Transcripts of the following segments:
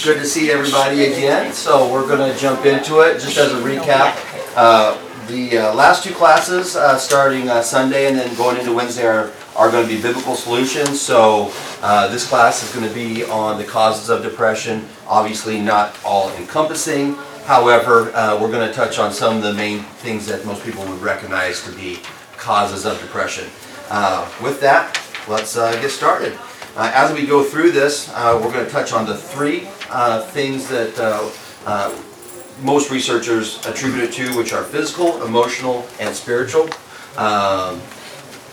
Good to see everybody again. So we're going to jump into it. Just as a recap, uh, the uh, last two classes, uh, starting uh, Sunday and then going into Wednesday, are, are going to be biblical solutions. So uh, this class is going to be on the causes of depression. Obviously, not all encompassing. However, uh, we're going to touch on some of the main things that most people would recognize to be causes of depression. With that, let's get started. Uh, as we go through this, uh, we're going to touch on the three things that uh, uh, most researchers attribute it to, which are physical, emotional, and spiritual. Um,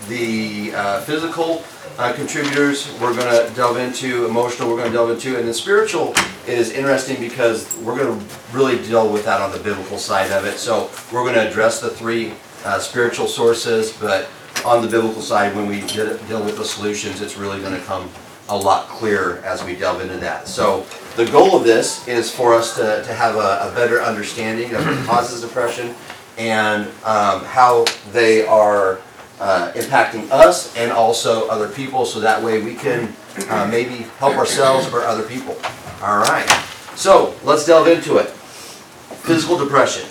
the uh, physical uh, contributors we're going to delve into, emotional we're going to delve into, and the spiritual is interesting because we're going to really deal with that on the biblical side of it. So we're going to address the three uh, spiritual sources, but on the biblical side, when we deal with the solutions, it's really going to come a lot clearer as we delve into that. So the goal of this is for us to, to have a, a better understanding of what causes depression and um, how they are uh, impacting us and also other people, so that way we can uh, maybe help ourselves or other people. All right, so let's delve into it. Physical depression.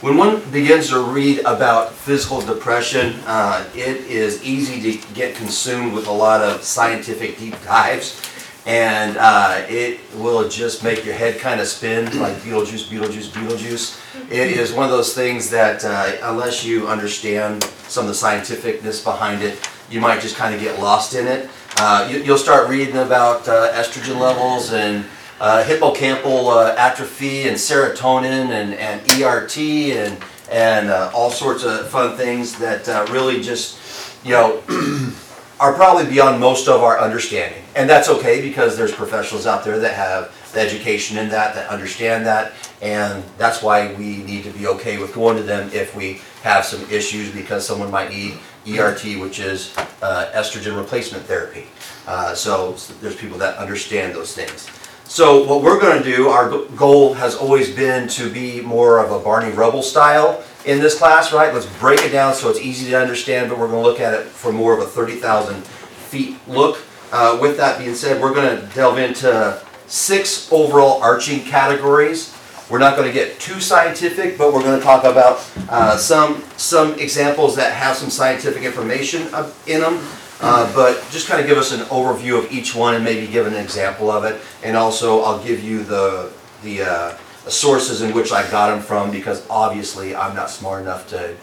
When one begins to read about physical depression, uh, it is easy to get consumed with a lot of scientific deep dives, and uh, it will just make your head kind of spin like Beetlejuice, Beetlejuice, Beetlejuice. It is one of those things that, uh, unless you understand some of the scientificness behind it, you might just kind of get lost in it. Uh, you, you'll start reading about uh, estrogen levels and uh, hippocampal uh, atrophy and serotonin and, and ERT and and uh, all sorts of fun things that uh, really just you know are probably beyond most of our understanding, and that's okay because there's professionals out there that have the education in that that understand that, and that's why we need to be okay with going to them if we have some issues because someone might need ERT, which is uh, estrogen replacement therapy. Uh, so there's people that understand those things. So what we're going to do, our goal has always been to be more of a Barney Rubble style in this class, right? Let's break it down so it's easy to understand, but we're going to look at it from more of a 30,000 feet look. Uh, with that being said, we're going to delve into six overall arching categories. We're not going to get too scientific, but we're going to talk about uh, some some examples that have some scientific information uh, in them. Uh, but just kind of give us an overview of each one and maybe give an example of it. And also, I'll give you the the uh, sources in which I got them from because obviously I'm not smart enough to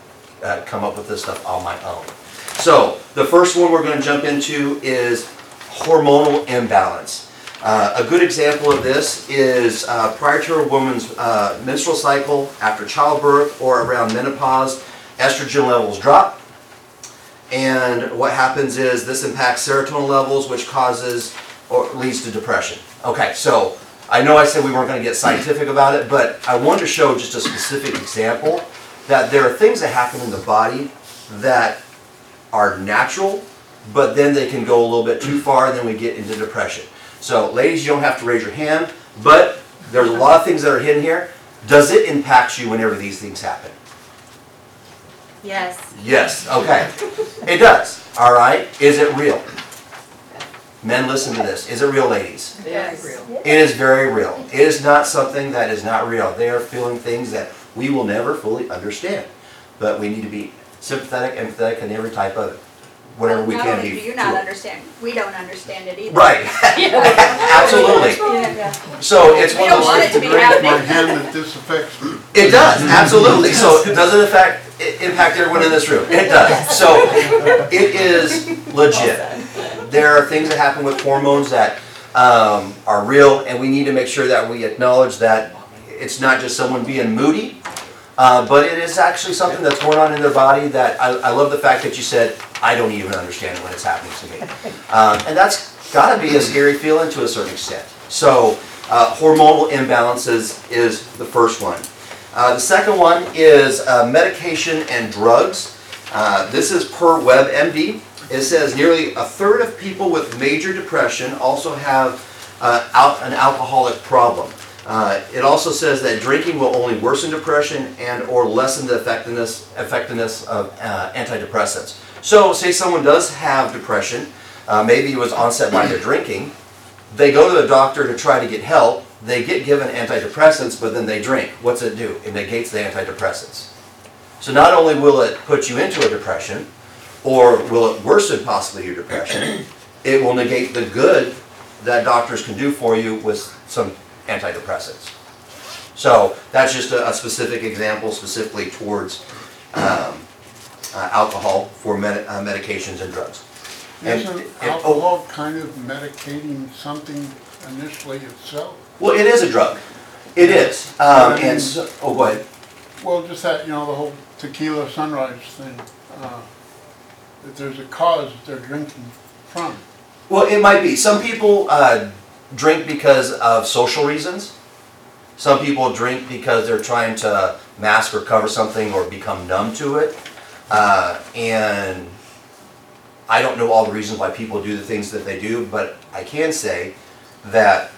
uh, come up with this stuff on my own. So the first one we're going to jump into is hormonal imbalance. Uh, a good example of this is uh, prior to a woman's menstrual cycle, after childbirth, or around menopause, estrogen levels drop. And what happens is this impacts serotonin levels, which causes or leads to depression. Okay, so I know I said we weren't going to get scientific about it, but I wanted to show just a specific example that there are things that happen in the body that are natural, but then they can go a little bit too far, and then we get into depression. So, ladies, you don't have to raise your hand, but there's a lot of things that are hidden here. Does it impact you whenever these things happen? Yes. Yes, okay. It does, all right? Is it real? Men, listen to this. Is it real, ladies? Yes. It is very real. It is not something that is not real. They are feeling things that we will never fully understand. But we need to be sympathetic, empathetic, and every type of whatever we Not can only be. do you to not it. understand, we don't understand it either. Right, absolutely. Yeah. So it's We one don't of want those it to be things. My hand that this affects me. It does, absolutely. So it doesn't affect, i- impact everyone in this room. It does. So it is legit. There are things that happen with hormones that um, are real, and we need to make sure that we acknowledge that it's not just someone being moody, uh, but it is actually something that's going on in their body that I, I love the fact that you said, I don't even understand when it's happening to me. Um, and that's got to be a scary feeling to a certain extent. So, uh, hormonal imbalances is the first one. Uh, the second one is uh, medication and drugs. Uh, this is per WebMD. It says nearly a third of people with major depression also have uh, al- an alcoholic problem. Uh, it also says that drinking will only worsen depression and or lessen the effectiveness, effectiveness of uh, antidepressants. So say someone does have depression, uh, maybe it was onset by their drinking, they go to the doctor to try to get help, they get given antidepressants, but then they drink. What's it do? It negates the antidepressants. So not only will it put you into a depression, or will it worsen possibly your depression, it will negate the good that doctors can do for you with some antidepressants. So that's just a, a specific example specifically towards um, uh, alcohol for med- uh, medications and drugs. And- Isn't and- oh, alcohol kind of medicating something initially itself? Well, it is a drug. It is. Um, and so, oh, go ahead. Well, just that, you know, the whole tequila sunrise thing, uh, that there's a cause that they're drinking from. Well, it might be. Some people uh, drink because of social reasons. Some people drink because they're trying to mask or cover something or become numb to it. Uh, and I don't know all the reasons why people do the things that they do, but I can say that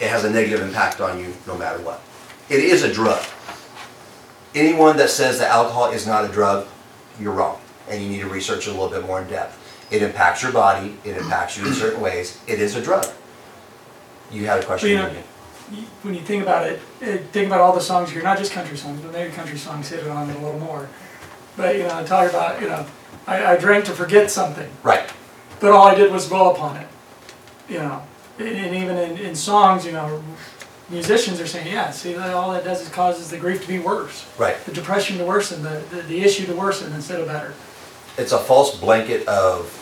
it has a negative impact on you no matter what. It is a drug. Anyone that says that alcohol is not a drug, you're wrong, and you need to research it a little bit more in depth. It impacts your body, it impacts you in certain ways, it is a drug. You had a question? Well, you know, When you think about it, eh, think about all the songs here, not just country songs, but maybe country songs hit it on it a little more. But, you know, talk about, you know, I, I drank to forget something, Right, but all I did was dwell upon it. You know, and, and even in, in songs, you know, musicians are saying, yeah, see, that all that does is causes the grief to be worse, right. the depression to worsen, the, the, the issue to worsen instead of better. It's a false blanket of,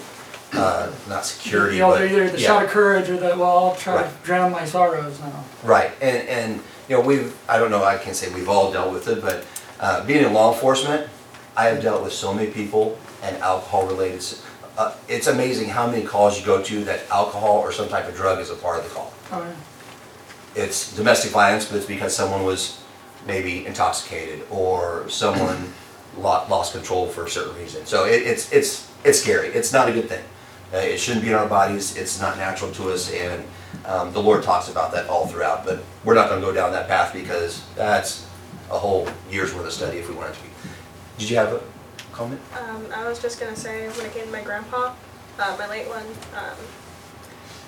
uh, not security, You know, but. they're either the yeah. shot of courage or the, well, I'll try to drown my sorrows now. Right, and, and, you know, we've, I don't know, I can't say we've all dealt with it, but, uh, being in law enforcement, I have dealt with so many people and alcohol-related, s- uh, it's amazing how many calls you go to that alcohol or some type of drug is a part of the call. Oh, yeah. It's domestic violence, but it's because someone was maybe intoxicated or someone lo- lost control for a certain reason. So it, it's, it's, it's scary, it's not a good thing. Uh, it shouldn't be in our bodies, it's not natural to us, and, um, the Lord talks about that all throughout, but we're not gonna go down that path because that's a whole year's worth of study if we wanted to be. Did you have a comment? Um, I was just gonna say, when it came to my grandpa, uh, my late one, um,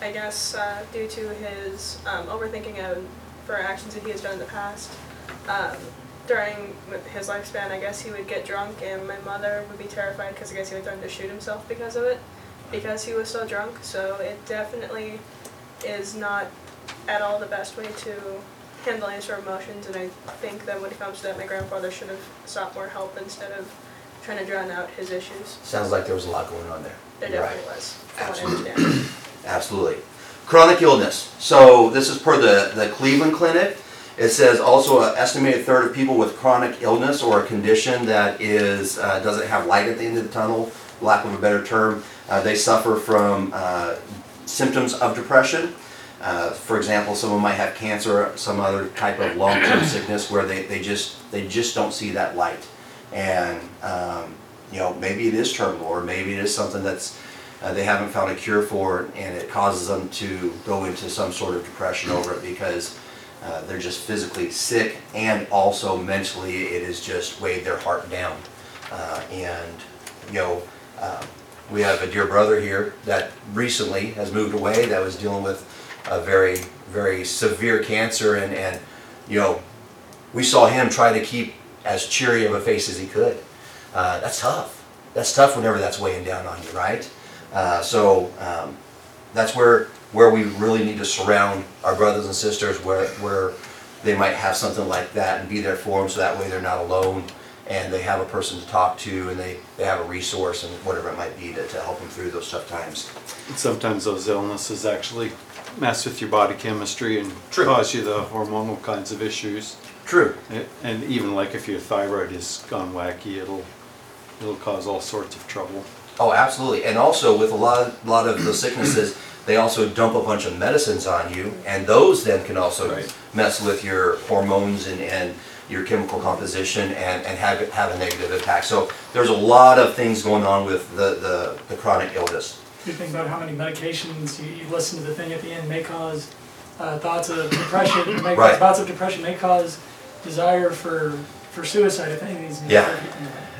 I guess uh, due to his um, overthinking of for actions that he has done in the past, um, during his lifespan, I guess he would get drunk, and my mother would be terrified because I guess he would threaten to shoot himself because of it, because he was so drunk. So it definitely is not at all the best way to handle any sort of emotions, and I think that when it comes to that, my grandfather should have sought more help instead of trying to drown out his issues. Sounds like there was a lot going on there. There You're right. definitely was, from what I Absolutely. understand. Absolutely. Chronic illness. So this is per the, the Cleveland Clinic. It says also an estimated third of people with chronic illness or a condition that is, uh, doesn't have light at the end of the tunnel, lack of a better term, uh, they suffer from uh, symptoms of depression. Uh, for example, someone might have cancer, or some other type of long-term sickness where they, they just, they just don't see that light. And, um, you know, maybe it is terminal, or maybe it is something that's, uh, they haven't found a cure for, and it causes them to go into some sort of depression over it because uh, they're just physically sick, and also mentally, it has just weighed their heart down. Uh, and, you know, uh, we have a dear brother here that recently has moved away, that was dealing with a very, very severe cancer, and, and, you know, we saw him try to keep as cheery of a face as he could. Uh, that's tough. That's tough whenever that's weighing down on you, right? Uh, so um, that's where where we really need to surround our brothers and sisters where where they might have something like that and be there for them so that way they're not alone and they have a person to talk to and they, they have a resource and whatever it might be to, to help them through those tough times. Sometimes those illnesses actually mess with your body chemistry and True. cause you the hormonal kinds of issues. True. A- And even like if your thyroid has gone wacky, it'll, it'll cause all sorts of trouble. Oh, absolutely. And also with a lot, lot of the sicknesses, they also dump a bunch of medicines on you, and those then can also Right. mess with your hormones and, and your chemical composition and, and have, have a negative impact. So there's a lot of things going on with the, the, the chronic illness. You think about how many medications, you, you listen to the thing at the end, may cause uh, thoughts of depression, may Right. cause bouts of depression, may cause desire for for suicide, I think it needs to be. Yeah.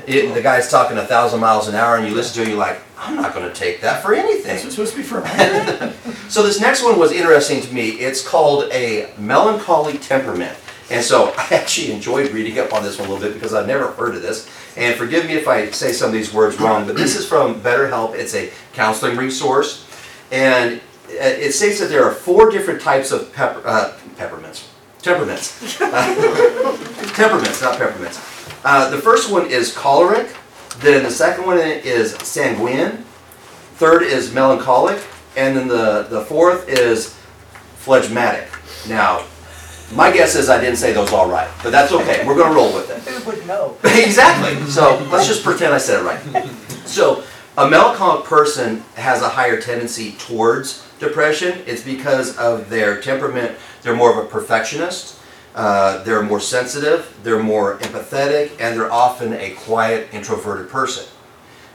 It, the guy's talking a thousand miles an hour, and you listen to it, you're like, I'm not going to take that for anything. It's supposed to be for a. So this next one was interesting to me. It's called a melancholy temperament. And so I actually enjoyed reading up on this one a little bit because I've never heard of this. And forgive me if I say some of these words wrong, but this is from BetterHelp. It's a counseling resource. And uh, it states that there are four different types of pepper, uh, peppermints. Temperaments. temperaments, not peppermints. Uh, the first one is choleric. Then the second one is sanguine. Third is melancholic. And then the, the fourth is phlegmatic. Now, my guess is I didn't say those all right, but that's okay. We're going to roll with it. Who would know? exactly. So let's just pretend I said it right. So a melancholic person has a higher tendency towards depression. It's because of their temperament. They're more of a perfectionist. Uh, they're more sensitive. They're more empathetic, and they're often a quiet, introverted person.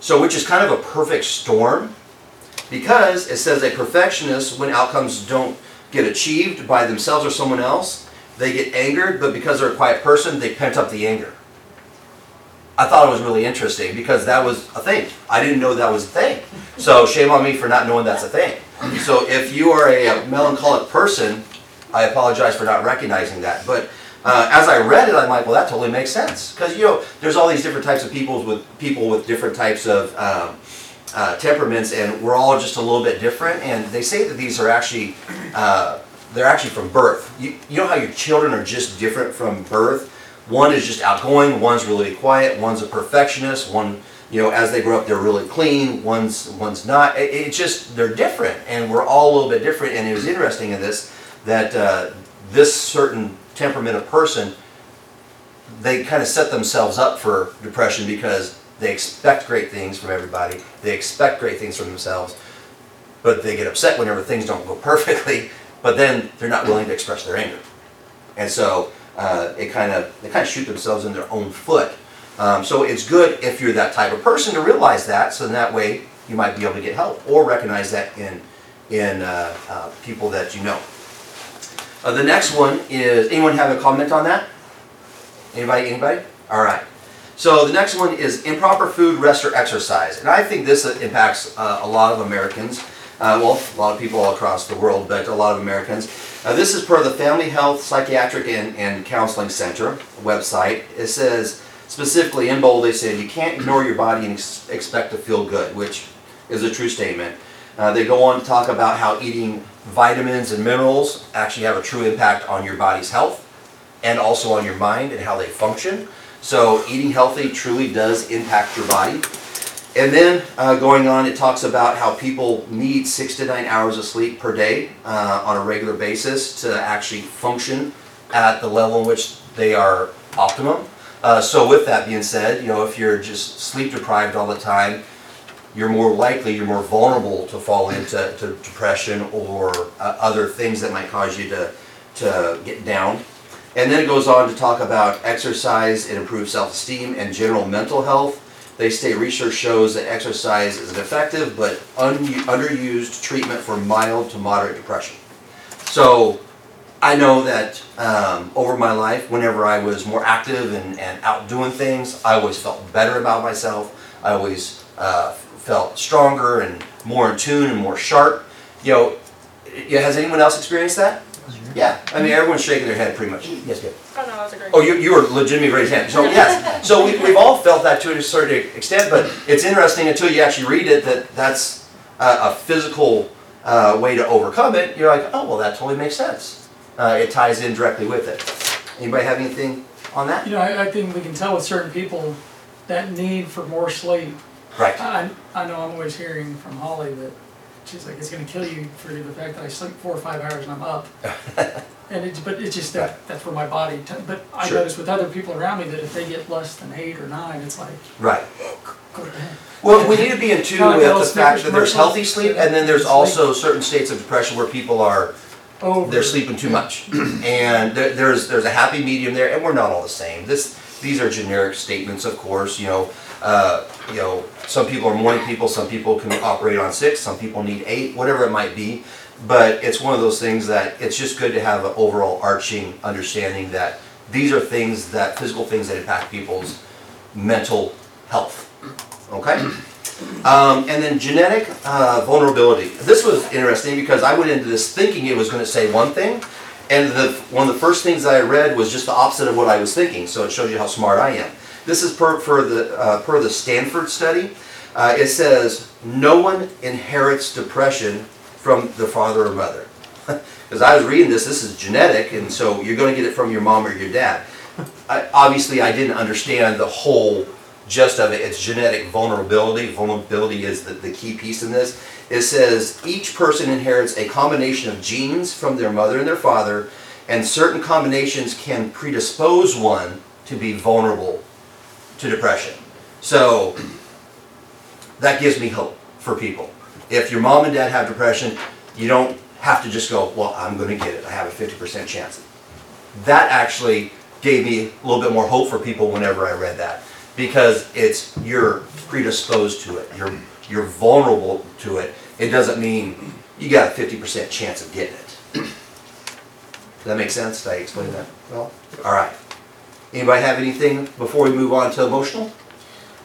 So, which is kind of a perfect storm, because it says a perfectionist, when outcomes don't get achieved by themselves or someone else, they get angered, but because they're a quiet person, they pent up the anger. I thought it was really interesting because that was a thing. I didn't know that was a thing. So shame on me for not knowing that's a thing. So if you are a melancholic person, I apologize for not recognizing that. But uh, as I read it, I'm like, well, that totally makes sense because you know there's all these different types of people with people with different types of um, uh, temperaments, and we're all just a little bit different. And they say that these are actually uh, they're actually from birth. You, you know how your children are just different from birth. One is just outgoing, one's really quiet, one's a perfectionist, one, you know, as they grow up, they're really clean, one's one's not. It, it's just they're different, and we're all a little bit different. And it was interesting in this that uh, this certain temperament of person, they kind of set themselves up for depression because they expect great things from everybody, they expect great things from themselves, but they get upset whenever things don't go perfectly. But then they're not willing to express their anger, and so uh, it kind of they kind of shoot themselves in their own foot. Um, so it's good if you're that type of person to realize that, so in that way you might be able to get help or recognize that in in uh, uh, people that you know. Uh, the next one is anyone have a comment on that? Anybody? Anybody? All right. So the next one is improper food, rest, or exercise, and I think this impacts uh, a lot of Americans. Uh, well, a lot of people all across the world, but a lot of Americans. Uh, this is per the Family Health Psychiatric and, and Counseling Center website. It says specifically in bold, they said you can't ignore your body and ex- expect to feel good, which is a true statement. Uh, they go on to talk about how eating vitamins and minerals actually have a true impact on your body's health and also on your mind and how they function. So eating healthy truly does impact your body. And then uh, going on, it talks about how people need six to nine hours of sleep per day uh, on a regular basis to actually function at the level in which they are optimum. Uh, so with that being said, you know, if you're just sleep deprived all the time, you're more likely, you're more vulnerable to fall into to depression or uh, other things that might cause you to, to get down. And then it goes on to talk about exercise and improve self-esteem and general mental health. They say research shows that exercise is an effective but un- underused treatment for mild to moderate depression. So I know that um, over my life, whenever I was more active and, and out doing things, I always felt better about myself. I always uh, felt stronger and more in tune and more sharp. You know, has anyone else experienced that? Yeah, I mean, everyone's shaking their head pretty much. Yes, good. Oh no, that was a great. Oh, you, you were legitimately raised hand. So yes, so we, we've all felt that to a certain extent, but it's interesting until you actually read it that that's a, a physical uh, way to overcome it. You're like, oh well, that totally makes sense. Uh, it ties in directly with it. Anybody have anything on that? You know, I, I think we can tell with certain people that need for more sleep. Right. I, I know I'm always hearing from Holly that she's like, it's gonna kill you for the fact that I sleep four or five hours and I'm up. And it's, but it's just that, that's where my body, t- but I Sure. notice with other people around me that if they get less than eight or nine, it's like, Right. go to bed. Well, we need to be in tune with those the fact that there's commercials. healthy sleep, and then there's also certain states of depression where people are Over. they're sleeping too much, and there, there's there's a happy medium there, and we're not all the same. This these are generic statements, of course. You know, uh, you know, some people are morning people, some people can operate on six, some people need eight, whatever it might be. But it's one of those things that it's just good to have an overall arching understanding that these are things that, physical things that impact people's mental health, okay? Um, and then genetic uh, vulnerability. This was interesting because I went into this thinking it was going to say one thing, and the, one of the first things that I read was just the opposite of what I was thinking. So it shows you how smart I am. This is per, per the uh, per the Stanford study. Uh, it says no one inherits depression from the father or mother. Because I was reading this, this is genetic, and so you're going to get it from your mom or your dad. I, obviously, I didn't understand the whole gist of it. It's genetic vulnerability. Vulnerability is the, the key piece in this. It says each person inherits a combination of genes from their mother and their father, and certain combinations can predispose one to be vulnerable to depression. So that gives me hope for people. If your mom and dad have depression, you don't have to just go, well, I'm going to get it. I have a 50% chance. That actually gave me a little bit more hope for people whenever I read that because it's you're predisposed to it. You're you're vulnerable to it. It doesn't mean you got a 50% chance of getting it. Does that make sense? Did I explain that well? All right. Anybody have anything before we move on to emotional?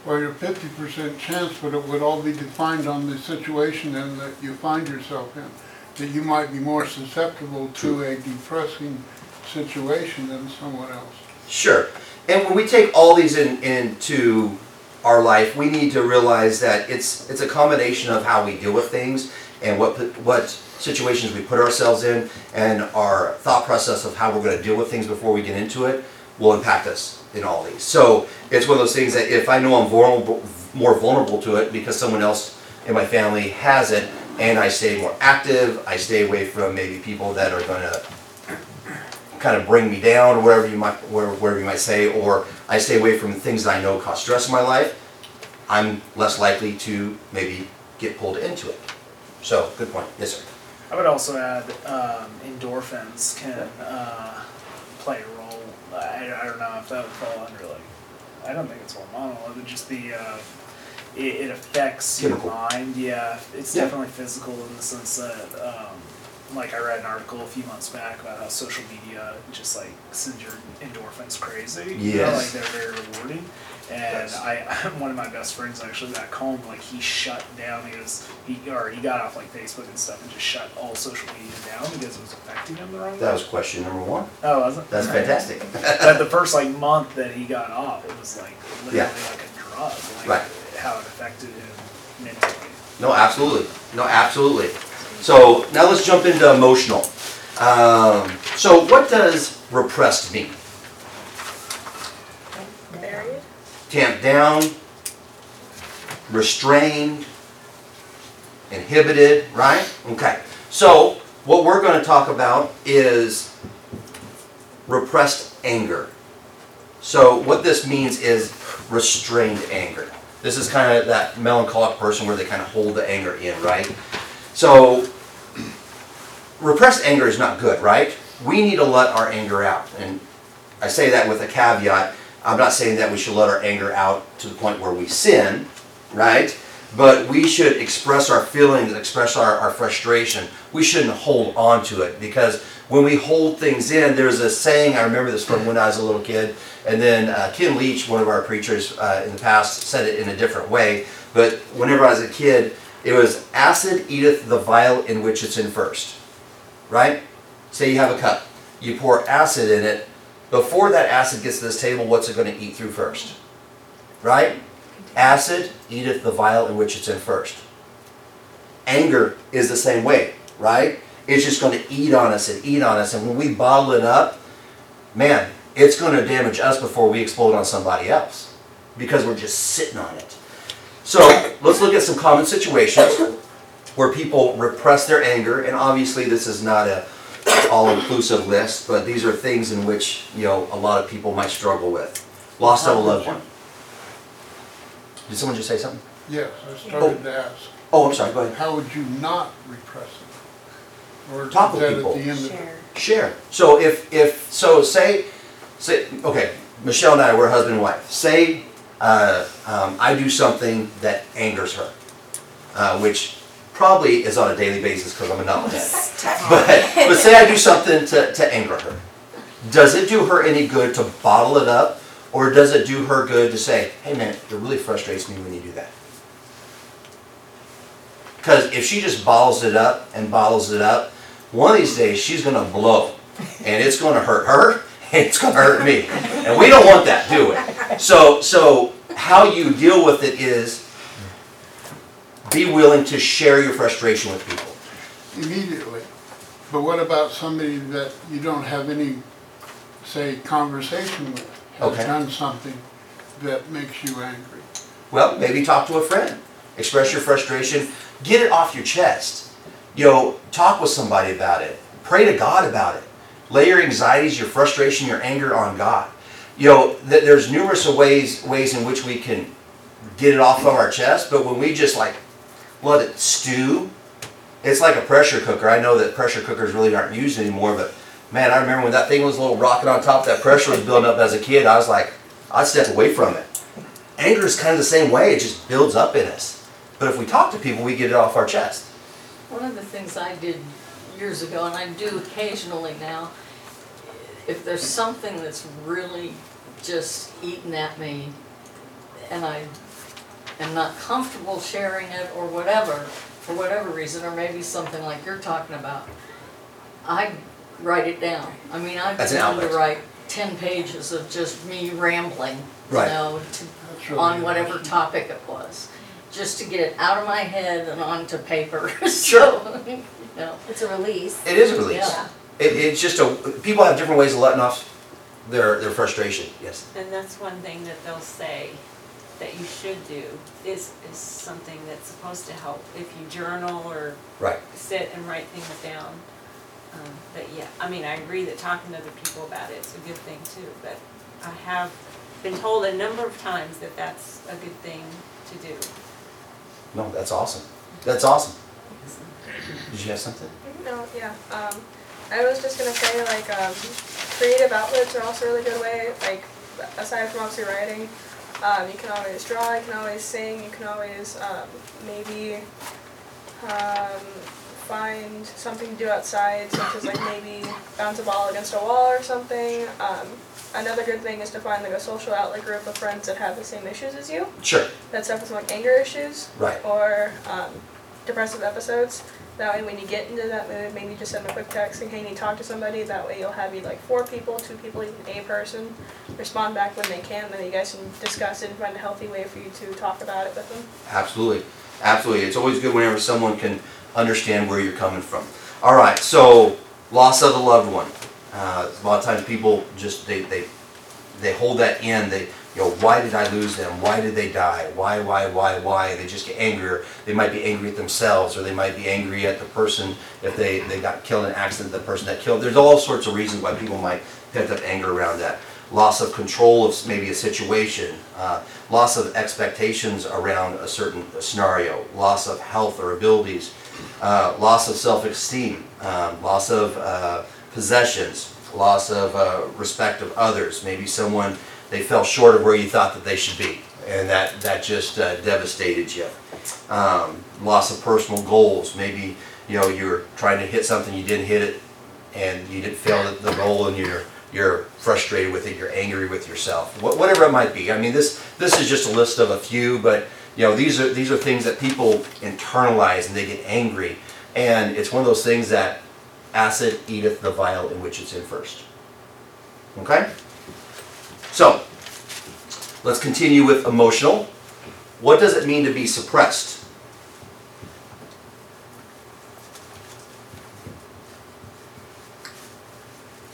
Well, your fifty percent chance, but it would all be defined on the situation and that you find yourself in. That you might be more susceptible to a depressing situation than someone else. Sure. And when we take all these in, into our life, we need to realize that it's it's a combination of how we deal with things and what what situations we put ourselves in and our thought process of how we're going to deal with things before we get into it will impact us in all these. So it's one of those things that if I know I'm vulnerable, more vulnerable to it because someone else in my family has it, and I stay more active, I stay away from maybe people that are going to kind of bring me down, or whatever you might, where- wherever you might say, or I stay away from things that I know cause stress in my life, I'm less likely to maybe get pulled into it. So, good point. Yes, sir. I would also add um, endorphins can uh, play a. I, I don't know if that would fall under like I don't think it's hormonal. It would just be uh, it, it affects Chemical. your mind. Yeah, it's Yeah. definitely physical in the sense that um, like I read an article a few months back about how social media just like sends your endorphins crazy. You know, Yes. like they're very rewarding. And I, one of my best friends actually back home, like he shut down. He was he or he got off like Facebook and stuff and just shut all social media down because it was affecting him the wrong way. That was question number one. oh, was it? That's fantastic. but the first like month that he got off, it was like literally Yeah. like a drug. Like Right. how it affected him mentally. No, absolutely. No, absolutely. So now let's jump into emotional. Um, so what does repressed mean? Tamped down, restrained, inhibited, right? Okay. So what we're going to talk about is repressed anger. So what this means is restrained anger. This is kind of that melancholic person where they kind of hold the anger in, right? So repressed anger is not good, right? We need to let our anger out. And I say that with a caveat. I'm not saying that we should let our anger out to the point where we sin, right? But we should express our feelings, express our, our frustration. We shouldn't hold on to it because when we hold things in, there's a saying, I remember this from when I was a little kid, and then uh, Kim Leach, one of our preachers uh, in the past, said it in a different way. But whenever I was a kid, it was acid eateth the vial in which it's in first. Right? Say you have a cup, you pour acid in it. Before that acid gets to this table, what's it going to eat through first? Right? Acid eateth the vial in which it's in first. Anger is the same way, right? It's just going to eat on us and eat on us. And when we bottle it up, man, it's going to damage us before we explode on somebody else because we're just sitting on it. So let's look at some common situations where people repress their anger. And obviously, this is not a all-inclusive list, but these are things in which you know a lot of people might struggle with. Loss of a loved one. Did someone just say something? Yes, I started to ask, Oh, I'm sorry. Go ahead. how would you not repress it? Or is Talk with that at people. the end of- Share. So if if so, say say okay, Michelle and I we're husband and wife. Say uh, um, I do something that angers her, uh, which probably is on a daily basis because I'm a knucklehead. but but say I do something to, to anger her. does it do her any good to bottle it up? Or does it do her good to say, hey man, it really frustrates me when you do that? Because if she just bottles it up and bottles it up, one of these days she's gonna blow. And it's gonna hurt her, and it's gonna hurt me. And we don't want that, do we? So, so how you deal with it is be willing to share your frustration with people. Immediately. But what about somebody that you don't have any, say, conversation with? Okay. Done something that makes you angry? Well, maybe talk to a friend. Express your frustration. Get it off your chest. You know, talk with somebody about it. Pray to God about it. Lay your anxieties, your frustration, your anger on God. You know, th- there's numerous ways ways in which we can get it off of our chest, but when we just like let it stew, it's like a pressure cooker. I know that pressure cookers really aren't used anymore, but man, I remember when that thing was a little rocket on top, that pressure was building up as a kid. I was like, I'd step away from it anger is kind of the same way, it just builds up in us. But if we talk to people, we get it off our chest. One of the things I did years ago, and I do occasionally now, if there's something that's really just eating at me, and I am not comfortable sharing it or whatever, for whatever reason, or maybe something like you're talking about, I write it down. I mean, I've That's been an known to outlet. write ten pages of just me rambling, you Right. know, to really on whatever interesting. topic it was, just to get it out of my head and onto paper. Sure. So, you know, It's a release. It is a release. Yeah. It, it's just a, people have different ways of letting off their, their frustration, yes. And that's one thing that they'll say that you should do, is, is something that's supposed to help. If you journal or Right. sit and write things down. Um, But yeah, I mean, I agree that talking to other people about it is a good thing too, but I have been told a number of times that that's a good thing to do. No, that's awesome. That's awesome. Did you have something? No, yeah, um, I was just gonna say, like, um, creative outlets are also a really good way, like, aside from obviously writing, um, you can always draw, you can always sing, you can always, um, maybe, um, find something to do outside, such as like maybe bounce a ball against a wall or something. Um, another good thing is to find like a social outlet group of friends that have the same issues as you, Sure. that suffer from like anger issues Right. or um, depressive episodes. That way, when you get into that mood, maybe just send a quick text saying, "Hey, you talk to somebody." That way, you'll have you like four people, two people, even a person, respond back when they can. Then you guys can discuss it and find a healthy way for you to talk about it with them. Absolutely. Absolutely. It's always good whenever someone can understand where you're coming from. All right, so loss of a loved one. Uh, a lot of times people just, they, they, they hold that in. They, you know, why did I lose them? Why did they die? Why, why, why, why? They just get angrier. They might be angry at themselves or they might be angry at the person if they, they got killed in an accident, the person that killed. There's all sorts of reasons why people might pent up anger around that. Loss of control of maybe a situation, uh, loss of expectations around a certain scenario, loss of health or abilities, uh, loss of self-esteem, um, loss of uh, possessions, loss of uh, respect of others. Maybe someone they fell short of where you thought that they should be, and that that just uh, devastated you. Um, loss of personal goals. Maybe you know you're trying to hit something, you didn't hit it, and you didn't fail the, goal, and you're you're frustrated with it. You're angry with yourself. Wh- whatever it might be. I mean, this this is just a list of a few, but you know these are these are things that people internalize and they get angry, and it's one of those things that acid eateth the vial in which it's in first. Okay? So, let's continue with emotional. What does it mean to be suppressed?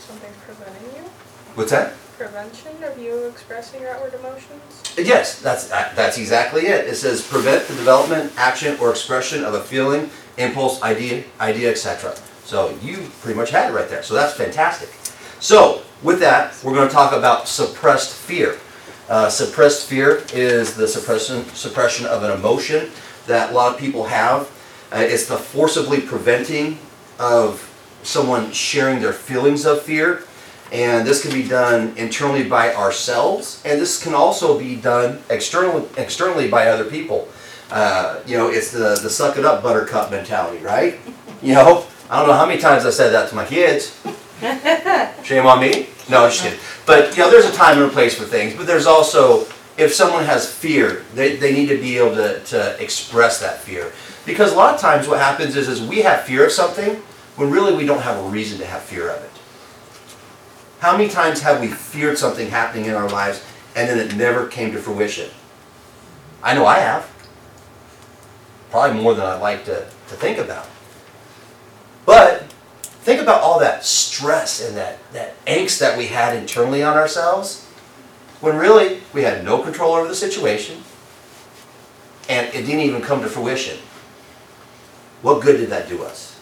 Something preventing you, What's that? prevention of you expressing your outward emotions. Uh, yes, that's that, that's exactly it. It says prevent the development, action, or expression of a feeling, impulse, idea, idea, etc. So you pretty much had it right there. So that's fantastic. So with that, we're going to talk about suppressed fear. Uh, suppressed fear is the suppression suppression of an emotion that a lot of people have. Uh, it's the forcibly preventing of someone sharing their feelings of fear. And this can be done internally by ourselves, and this can also be done externally, externally by other people. Uh, you know, it's the, the suck it up buttercup mentality, right? You know, I don't know how many times I said that to my kids. Shame on me. No, I'm just kidding. But, you know, there's a time and a place for things, but there's also, if someone has fear, they, they need to be able to, to express that fear. Because a lot of times what happens is, is we have fear of something, when really we don't have a reason to have fear of it. How many times have we feared something happening in our lives and then it never came to fruition? I know I have. Probably more than I'd like to, to think about. Think about all that stress and that, that angst that we had internally on ourselves when really we had no control over the situation and it didn't even come to fruition. What good did that do us?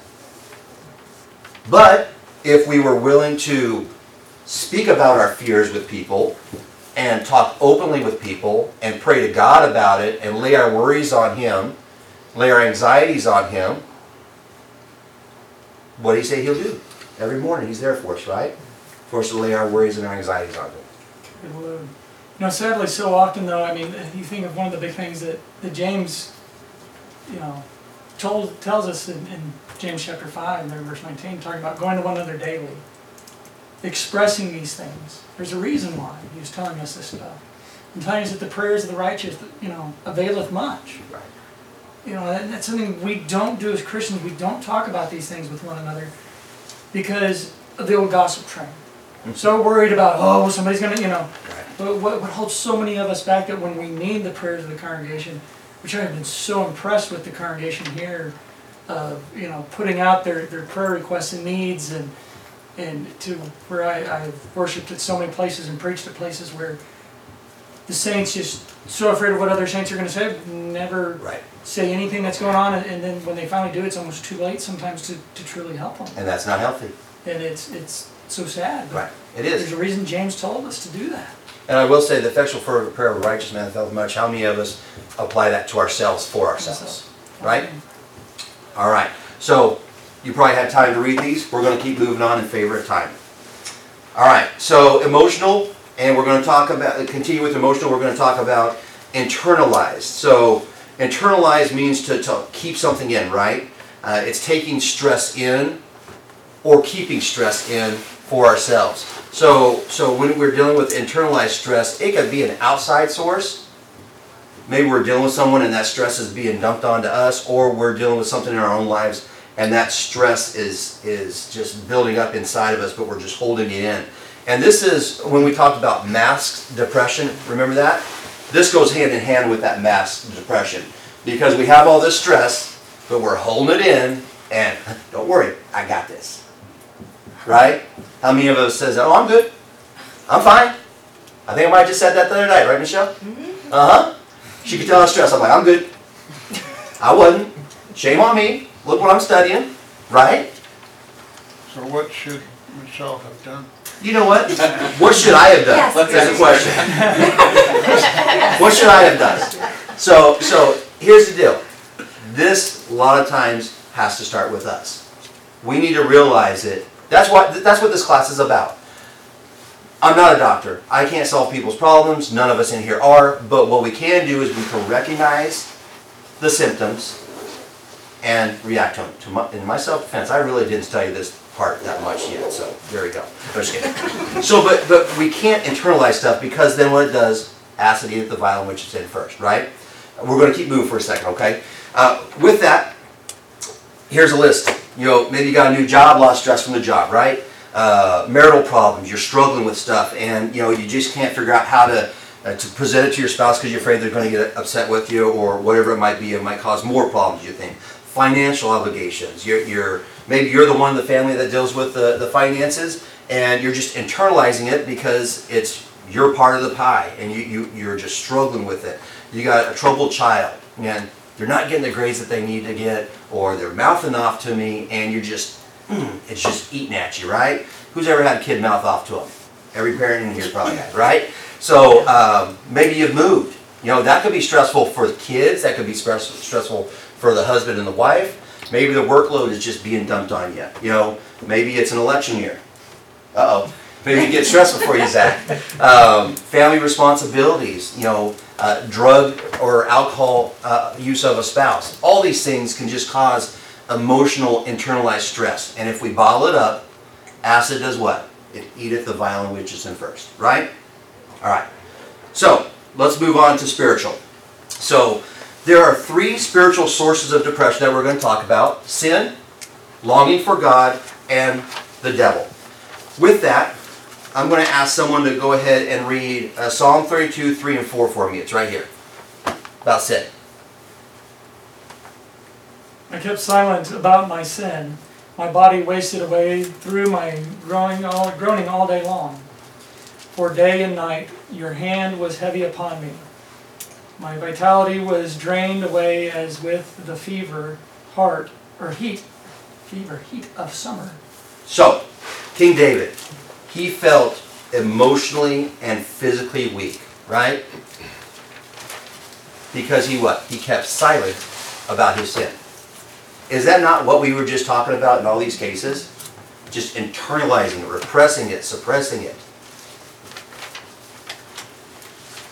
But if we were willing to speak about our fears with people and talk openly with people and pray to God about it and lay our worries on Him, lay our anxieties on Him, what do you say He'll do? Every morning He's there for us, right? For us to lay our worries and our anxieties on Him. Good Lord. You know, sadly, so often though, I mean, you think of one of the big things that, that James, you know, told, tells us in, in James chapter five, there, verse nineteen, talking about going to one another daily, expressing these things. There's a reason why he was telling us this stuff. And telling us that the prayers of the righteous, you know, availeth much. Right. You know, that's something we don't do as Christians. We don't talk about these things with one another because of the old gossip train. Mm-hmm. So worried about, oh, somebody's gonna, you know. Right. But what, what holds so many of us back that when we need the prayers of the congregation, which I have been so impressed with the congregation here, of you know putting out their, their prayer requests and needs, and and to where I, I've worshipped at so many places and preached at places where the saints just so afraid of what other saints are going to say, never Right. say anything that's going on, and, and then when they finally do, it's almost too late sometimes to, to truly help them, And that's not healthy. and it's it's so sad. Right. it is. There's a reason James told us to do that. And I will say the effectual fervent prayer of a righteous man felt much. How many of us apply that to ourselves for ourselves? Right? All right. So you probably had time to read these. We're going to keep moving on in favor of time. All right. So emotional, and we're going to talk about continue with emotional. We're going to talk about internalized. So internalized means to, to keep something in, right? Uh, it's taking stress in or keeping stress in for ourselves. So, so when we're dealing with internalized stress, it could be an outside source. Maybe we're dealing with someone and that stress is being dumped onto us, or we're dealing with something in our own lives and that stress is is just building up inside of us, but we're just holding it in. And this is when we talked about masked depression. Remember that? This goes hand in hand with that masked depression because we have all this stress, but we're holding it in. And don't worry, I got this. Right? How many of us says, "Oh, I'm good. I'm fine." I think I might have just said that the other night, right, Michelle? Uh huh. She could tell I was stressed. I'm like, I'm good. I wasn't. Shame on me. Look what I'm studying. Right? So what should Michelle have done? You know what? What should I have done? Yes. That's the question. what should I have done? So, so here's the deal. This a lot of times has to start with us. We need to realize it. That's what that's what this class is about. I'm not a doctor. I can't solve people's problems. None of us in here are. But what we can do is we can recognize the symptoms and react to them. To my, in my self-defense, I really didn't study this that much yet. So there we go. I'm just kidding. So, but but we can't internalize stuff because then what it does, acid eateth the vial in which it's in first, right? We're going to keep moving for a second, okay? Uh, with that, here's a list. You know, maybe you got a new job, of stress from the job, right? Uh, marital problems, you're struggling with stuff, and you know you just can't figure out how to uh, to present it to your spouse because you're afraid they're going to get upset with you, or whatever it might be. It might cause more problems. You think financial obligations. You're, you're maybe you're the one in the family that deals with the, the finances, and you're just internalizing it because it's your part of the pie, and you, you you're just struggling with it. You got a troubled child, and they're not getting the grades that they need to get, or they're mouthing off to me, and you're just, mm, it's just eating at you, right? Who's ever had a kid mouth off to them? Every parent in here probably has, right? So um, maybe you've moved. You know, that could be stressful for the kids, that could be stress, stressful for the husband and the wife. Maybe the workload is just being dumped on you. You know, maybe it's an election year. Uh-oh. Maybe it gets stressful for you, Zach. Um, family responsibilities, you know, uh, drug or alcohol uh, use of a spouse. All these things can just cause emotional internalized stress. And if we bottle it up, acid does what? it eateth the violent which is in first, right? All right. So let's move on to spiritual. So there are three spiritual sources of depression that we're going to talk about sin, longing for God, and the devil. With that, I'm going to ask someone to go ahead and read uh, Psalm 32, 3 and 4 for me. It's right here. About sin. I kept silent about my sin. My body wasted away through my groaning all, groaning all day long. For day and night your hand was heavy upon me. My vitality was drained away as with the fever, heart, or heat, fever, heat of summer. So, King David, he felt emotionally and physically weak, right? Because he what? He kept silent about his sin. Is that not what we were just talking about in all these cases? Just internalizing it, repressing it, suppressing it.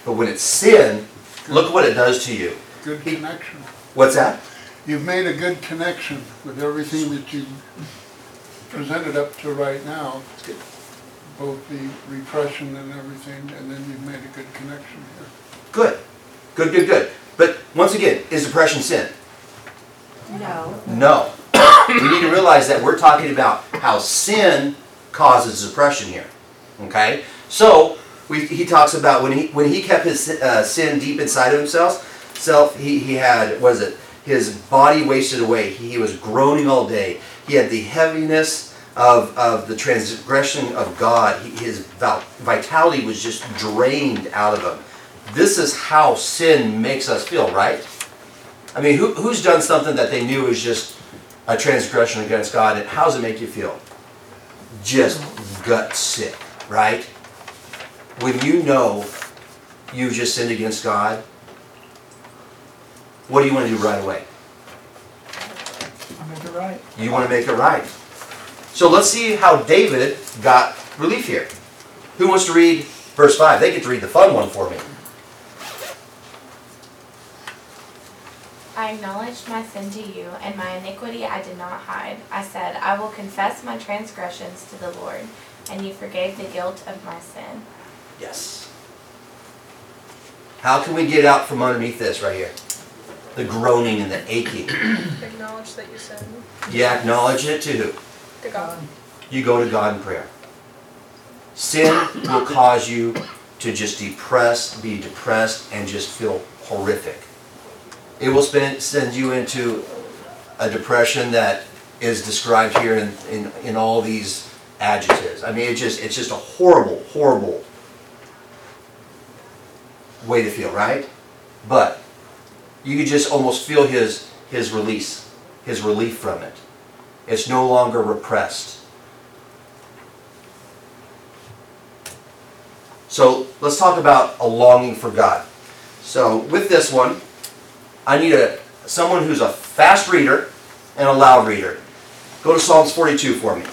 But when it's sin, look what it does to you. Good connection. What's that? You've made a good connection with everything that you presented up to right now. Both the repression and everything, and then you've made a good connection here. Good. Good, good, good. But once again, is depression sin? No. No. we need to realize that we're talking about how sin causes depression here. Okay? So, we, he talks about when he when he kept his uh, sin deep inside of himself, self he, he had was it his body wasted away. He, he was groaning all day. He had the heaviness of, of the transgression of God. He, his vitality was just drained out of him. This is how sin makes us feel, right? I mean, who, who's done something that they knew was just a transgression against God, and how does it make you feel? Just gut sick, right? When you know you've just sinned against God, what do you want to do right away? Make it right. You want to make it right. So let's see how David got relief here. Who wants to read verse 5? They get to read the fun one for me. I acknowledged my sin to you, and my iniquity I did not hide. I said, I will confess my transgressions to the Lord, and you forgave the guilt of my sin. Yes. How can we get out from underneath this right here? The groaning and the aching. Acknowledge that you sin You acknowledge it to who? to God. You go to God in prayer. Sin will cause you to just depress, be depressed, and just feel horrific. It will spend, send you into a depression that is described here in, in, in all these adjectives. I mean, it just it's just a horrible, horrible way to feel, right? But you could just almost feel his his release, his relief from it. It's no longer repressed. So let's talk about a longing for God. So with this one, I need a someone who's a fast reader and a loud reader. Go to Psalms 42 for me.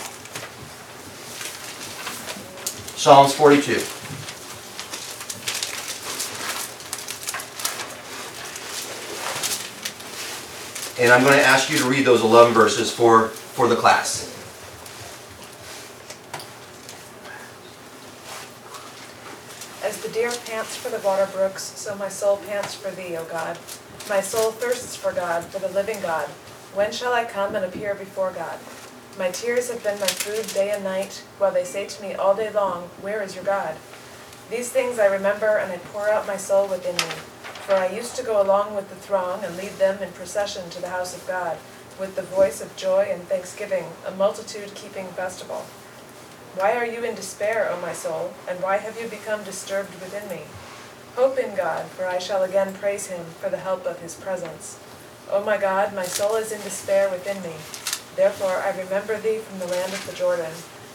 Psalms 42. And I'm going to ask you to read those 11 verses for, for the class. As the deer pants for the water brooks, so my soul pants for thee, O God. My soul thirsts for God, for the living God. When shall I come and appear before God? My tears have been my food day and night, while they say to me all day long, Where is your God? These things I remember, and I pour out my soul within me. For I used to go along with the throng and lead them in procession to the house of God, with the voice of joy and thanksgiving, a multitude keeping festival. Why are you in despair, O my soul, and why have you become disturbed within me? Hope in God, for I shall again praise him for the help of his presence. O my God, my soul is in despair within me. Therefore I remember thee from the land of the Jordan,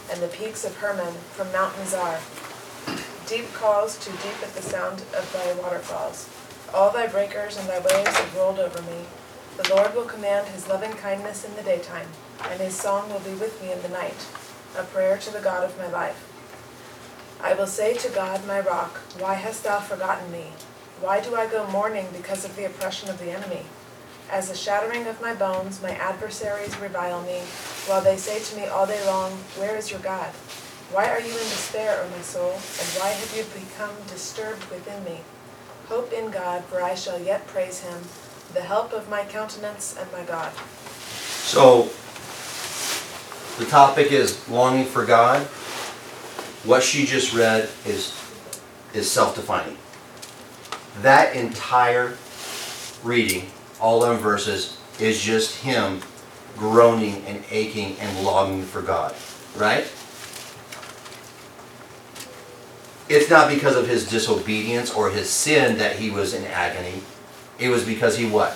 and the peaks of Hermon from Mount Mizar. Deep calls to deep at the sound of thy waterfalls. All thy breakers and thy waves have rolled over me. The Lord will command his loving kindness in the daytime, and his song will be with me in the night, a prayer to the God of my life. I will say to God, my rock, Why hast thou forgotten me? Why do I go mourning because of the oppression of the enemy? As the shattering of my bones, my adversaries revile me, while they say to me all day long, Where is your God? Why are you in despair, O my soul? And why have you become disturbed within me? Hope in God, for I shall yet praise him, the help of my countenance and my God. So, the topic is longing for God. What she just read is, is self-defining. That entire reading, all them verses, is just him groaning and aching and longing for God, right? It's not because of his disobedience or his sin that he was in agony. It was because he what?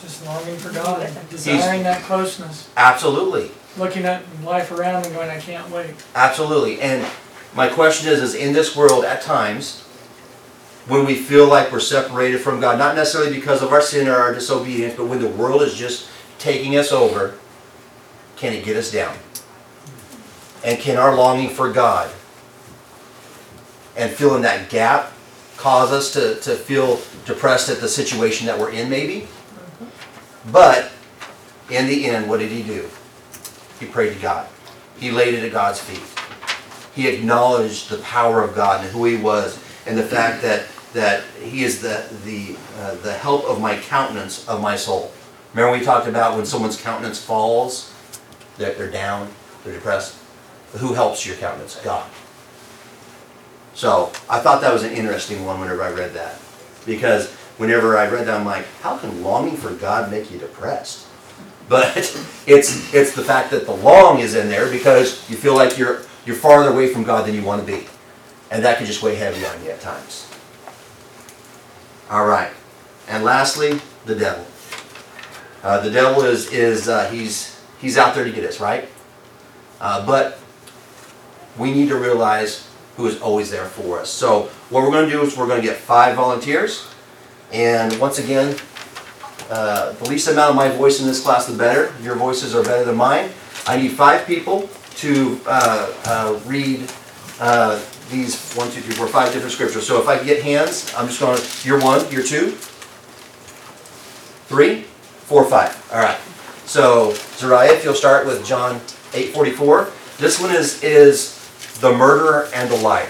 Just longing for God, desiring that closeness, Absolutely. looking at life around and going, I can't wait. Absolutely. And my question is, is in this world at times, when we feel like we're separated from God, not necessarily because of our sin or our disobedience, but when the world is just taking us over, can it get us down? And can our longing for God and filling that gap cause us to, to feel depressed at the situation that we're in maybe? But in the end, what did he do? He prayed to God. He laid it at God's feet he acknowledged the power of God and who he was and the fact that that he is the the uh, the help of my countenance of my soul. Remember we talked about when someone's countenance falls, they're, they're down, they're depressed. Who helps your countenance? God. So I thought that was an interesting one whenever I read that. Because whenever I read that, I'm like, how can longing for God make you depressed? But it's it's the fact that the long is in there because you feel like you're you're farther away from God than you want to be. And that can just weigh heavy on you at times. All right. And lastly, the devil. Uh, the devil is, is uh, he's, he's out there to get us, right? Uh, but we need to realize who is always there for us. So what we're going to do is we're going to get five volunteers. And once again, uh, the least amount of my voice in this class, the better. Your voices are better than mine. I need five people to uh, uh, read uh, these one, two, three, four, five different scriptures. So if I get hands, I'm just going to, you're one, you're two, three, four, five. All right. So Zariah, if you'll start with John 8:44. This one is is the murderer and the liar.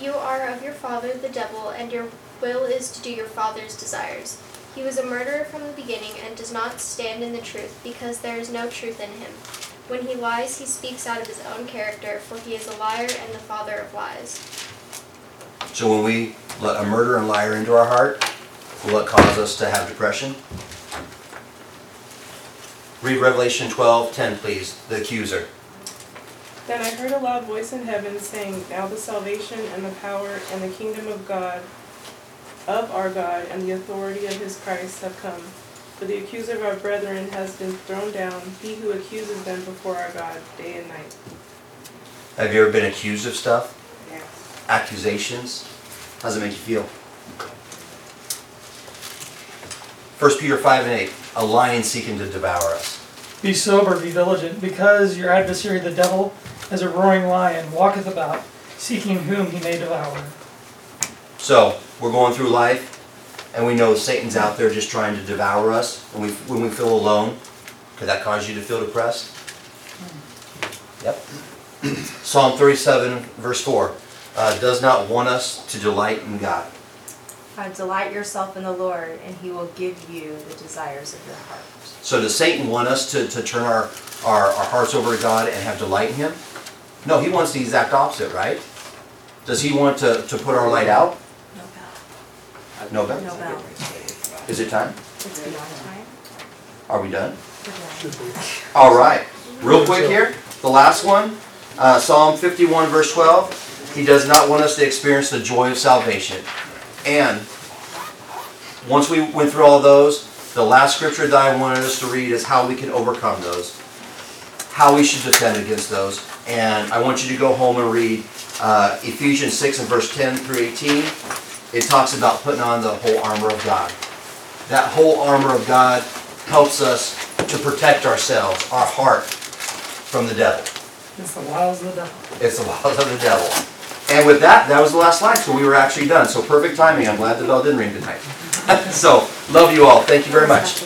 You are of your father the devil, and your will is to do your father's desires. He was a murderer from the beginning and does not stand in the truth, because there is no truth in him. When he lies, he speaks out of his own character, for he is a liar and the father of lies. So when we let a murderer and liar into our heart, will it cause us to have depression? Read Revelation 12:10, please. The accuser. Then I heard a loud voice in heaven saying, Now the salvation and the power and the kingdom of God, of our God, and the authority of his Christ have come. For the accuser of our brethren has been thrown down, he who accuses them before our God day and night. Have you ever been accused of stuff? Yes. Accusations? How does it make you feel? 1 Peter 5 and 8. A lion seeking to devour us. Be sober, be vigilant, because your adversary the devil, as a roaring lion, walketh about, seeking whom he may devour. So, we're going through life, and we know Satan's out there just trying to devour us when we, when we feel alone. Could that cause you to feel depressed? Yep. Psalm 37, verse 4, uh, does not want us to delight in God. Uh, delight yourself in the Lord, and He will give you the desires of your heart. So does Satan want us to, to turn our, our, our hearts over to God and have delight in Him? No, he wants the exact opposite, right? Does he want to, to put our light out? No bell. No, Ben? Bell. Is it time? It's beyond time. Are we done? Done. All right, real quick here, the last one, uh, Psalm 51, verse 12. He does not want us to experience the joy of salvation. And once we went through all those, the last scripture that I wanted us to read is how we can overcome those, how we should defend against those. And I want you to go home and read uh, Ephesians 6 and verse 10 through 18. It talks about putting on the whole armor of God. that whole armor of God helps us to protect ourselves, our heart, from the devil. It's the wiles of the devil. It's the wiles of the devil. And with that, that was the last slide, so we were actually done. So perfect timing. I'm glad the bell didn't ring tonight. So, love you all. Thank you very much.